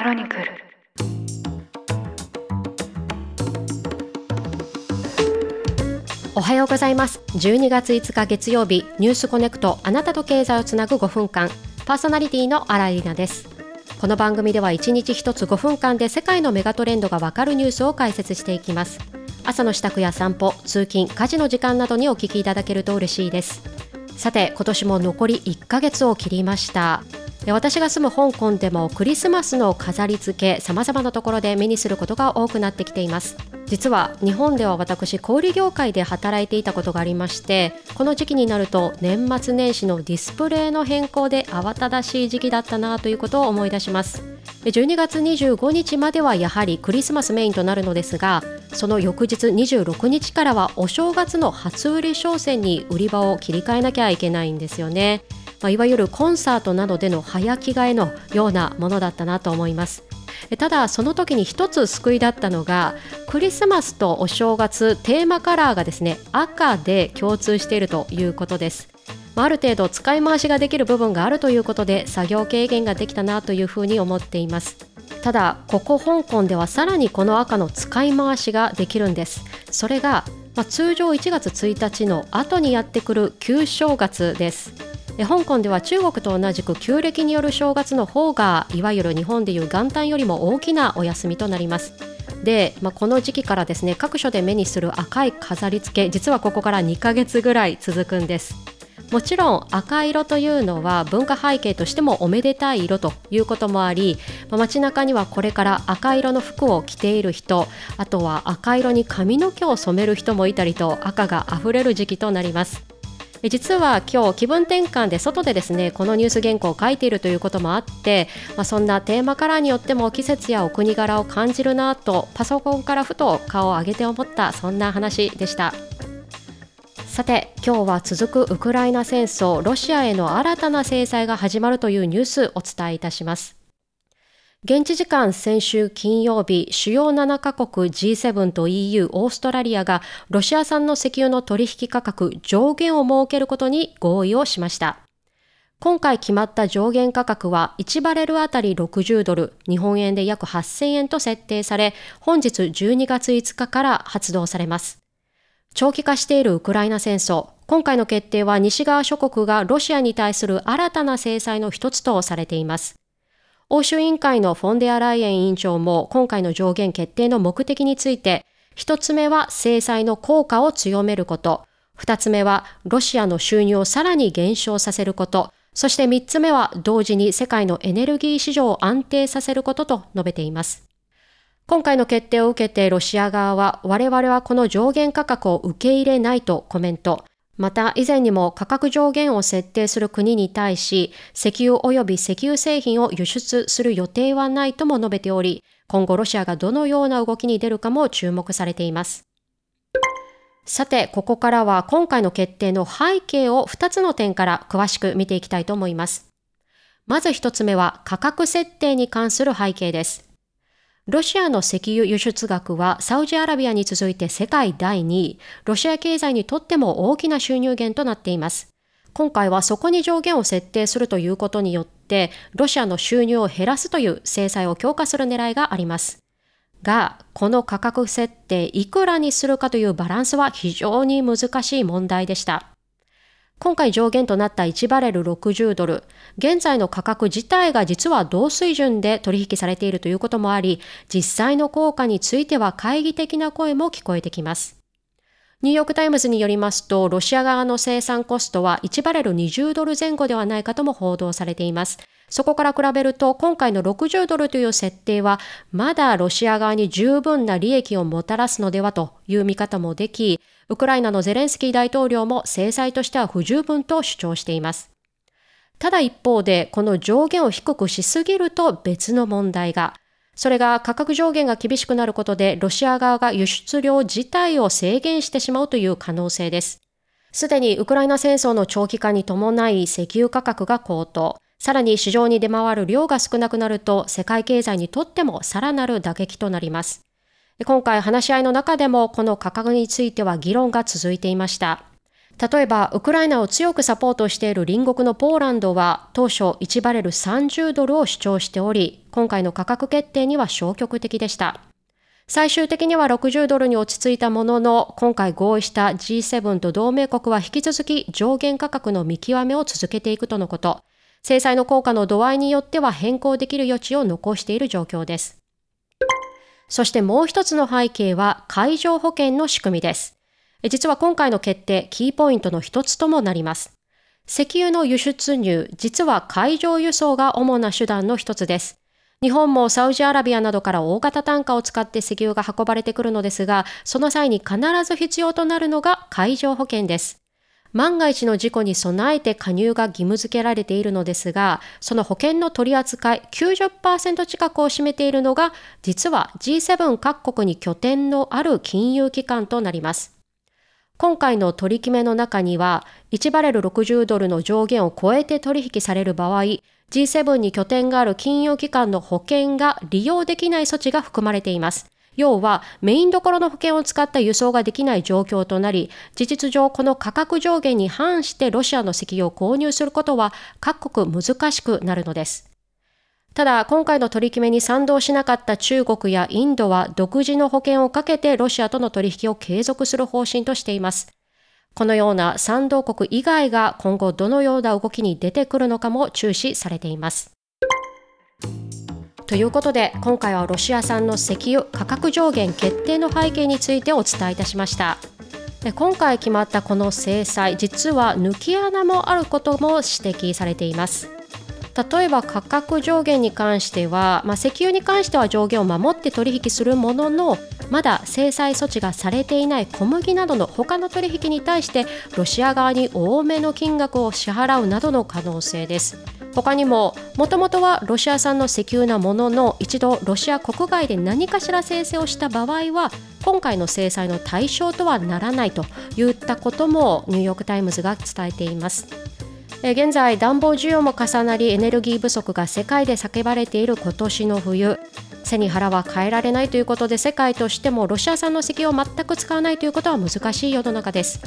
クロニクル。おはようございます。12月5日月曜日ニュースコネクトあなたと経済をつなぐ5分間。パーソナリティの新井里奈です。この番組では1日1つ5分間で世界のメガトレンドがわかるニュースを解説していきます。朝の支度や散歩通勤家事の時間などにお聞きいただけると嬉しいです。さて今年も残り1ヶ月を切りました。私が住む香港でもクリスマスの飾り付け様々なところで目にすることが多くなってきています。実は日本では私小売業界で働いていたことがありましてこの時期になると年末年始のディスプレイの変更で慌ただしい時期だったなということを思い出します。12月25日まではやはりクリスマスメインとなるのですがその翌日26日からはお正月の初売り商戦に売り場を切り替えなきゃいけないんですよね。まあ、いわゆるコンサートなどでの早着替えのようなものだったなと思います。ただその時に一つ救いだったのがクリスマスとお正月テーマカラーがですね赤で共通しているということです。ある程度使い回しができる部分があるということで作業軽減ができたなというふうに思っています。ただここ香港ではさらにこの赤の使い回しができるんです。それが、まあ、通常1月1日の後にやってくる旧正月です。香港では中国と同じく旧暦による正月の方がいわゆる日本でいう元旦よりも大きなお休みとなります。で、まあ、この時期からですね各所で目にする赤い飾り付け実はここから2ヶ月ぐらい続くんです。もちろん赤色というのは文化背景としてもおめでたい色ということもあり、まあ、街中にはこれから赤色の服を着ている人あとは赤色に髪の毛を染める人もいたりと赤があふれる時期となります。実は今日気分転換で外でですねこのニュース原稿を書いているということもあって、まあ、そんなテーマカラーによっても季節やお国柄を感じるなとパソコンからふと顔を上げて思ったそんな話でした。さて今日は続くウクライナ戦争ロシアへの新たな制裁が始まるというニュースお伝えいたします。現地時間先週金曜日、主要7カ国 G7 と EU、オーストラリアがロシア産の石油の取引価格上限を設けることに合意をしました。今回決まった上限価格は1バレルあたり60ドル、日本円で約8000円と設定され、本日12月5日から発動されます。長期化しているウクライナ戦争、今回の決定は西側諸国がロシアに対する新たな制裁の一つとされています。欧州委員会のフォンデアライエン委員長も今回の上限決定の目的について、一つ目は制裁の効果を強めること、二つ目はロシアの収入をさらに減少させること、そして三つ目は同時に世界のエネルギー市場を安定させることと述べています。今回の決定を受けてロシア側は我々はこの上限価格を受け入れないとコメント。また以前にも価格上限を設定する国に対し石油及び石油製品を輸出する予定はないとも述べており今後ロシアがどのような動きに出るかも注目されています。さてここからは今回の決定の背景を2つの点から詳しく見ていきたいと思います。まず1つ目は価格設定に関する背景です。ロシアの石油輸出額はサウジアラビアに続いて世界第2位、ロシア経済にとっても大きな収入源となっています。今回はそこに上限を設定するということによって、ロシアの収入を減らすという制裁を強化する狙いがあります。が、この価格設定いくらにするかというバランスは非常に難しい問題でした。今回上限となった1バレル60ドル、現在の価格自体が実は同水準で取引されているということもあり、実際の効果については懐疑的な声も聞こえてきます。ニューヨークタイムズによりますと、ロシア側の生産コストは1バレル20ドル前後ではないかとも報道されています。そこから比べると、今回の60ドルという設定は、まだロシア側に十分な利益をもたらすのではという見方もでき、ウクライナのゼレンスキー大統領も制裁としては不十分と主張しています。ただ一方で、この上限を低くしすぎると別の問題が、それが価格上限が厳しくなることで、ロシア側が輸出量自体を制限してしまうという可能性です。すでにウクライナ戦争の長期化に伴い石油価格が高騰。さらに市場に出回る量が少なくなると世界経済にとってもさらなる打撃となります。今回話し合いの中でもこの価格については議論が続いていました。例えば、ウクライナを強くサポートしている隣国のポーランドは、当初1バレル30ドルを主張しており、今回の価格決定には消極的でした。最終的には60ドルに落ち着いたものの、今回合意した G7 と同盟国は引き続き上限価格の見極めを続けていくとのこと。制裁の効果の度合いによっては変更できる余地を残している状況です。そしてもう一つの背景は海上保険の仕組みです。実は今回の決定、キーポイントの一つともなります。石油の輸出入、実は海上輸送が主な手段の一つです。日本もサウジアラビアなどから大型タンカーを使って石油が運ばれてくるのですが、その際に必ず必要となるのが海上保険です。万が一の事故に備えて加入が義務付けられているのですが、その保険の取り扱い90%近くを占めているのが、実は G7 各国に拠点のある金融機関となります。今回の取り決めの中には、1バレル60ドルの上限を超えて取引される場合、G7 に拠点がある金融機関の保険が利用できない措置が含まれています。要はメインどころの保険を使った輸送ができない状況となり、事実上この価格上限に反してロシアの石油を購入することは各国難しくなるのです。ただ、今回の取り決めに賛同しなかった中国やインドは独自の保険をかけてロシアとの取引を継続する方針としています。このような賛同国以外が今後どのような動きに出てくるのかも注視されています。ということで今回はロシア産の石油価格上限決定の背景についてお伝えいたしました。今回決まったこの制裁実は抜き穴もあることも指摘されています。例えば価格上限に関しては、まあ、石油に関しては上限を守って取引するもののまだ制裁措置がされていない小麦などの他の取引に対してロシア側に多めの金額を支払うなどの可能性です他にももともとはロシア産の石油なものの一度ロシア国外で何かしら生成をした場合は今回の制裁の対象とはならないといったこともニューヨーク・タイムズが伝えています。現在暖房需要も重なりエネルギー不足が世界で叫ばれている今年の冬。背に腹は変えられないということで世界としてもロシア産の石油を全く使わないということは難しい世の中です。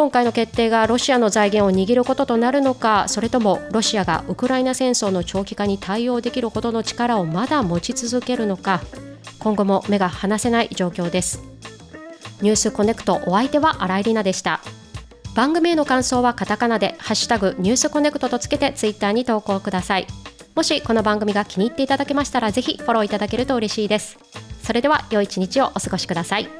今回の決定がロシアの財源を握ることとなるのかそれともロシアがウクライナ戦争の長期化に対応できるほどの力をまだ持ち続けるのか。今後も目が離せない状況です。ニュースコネクトお相手は新井里奈でした。番組への感想はカタカナでハッシュタグニュースコネクトとつけてツイッターに投稿ください。もしこの番組が気に入っていただけましたらぜひフォローいただけると嬉しいです。それでは良い一日をお過ごしください。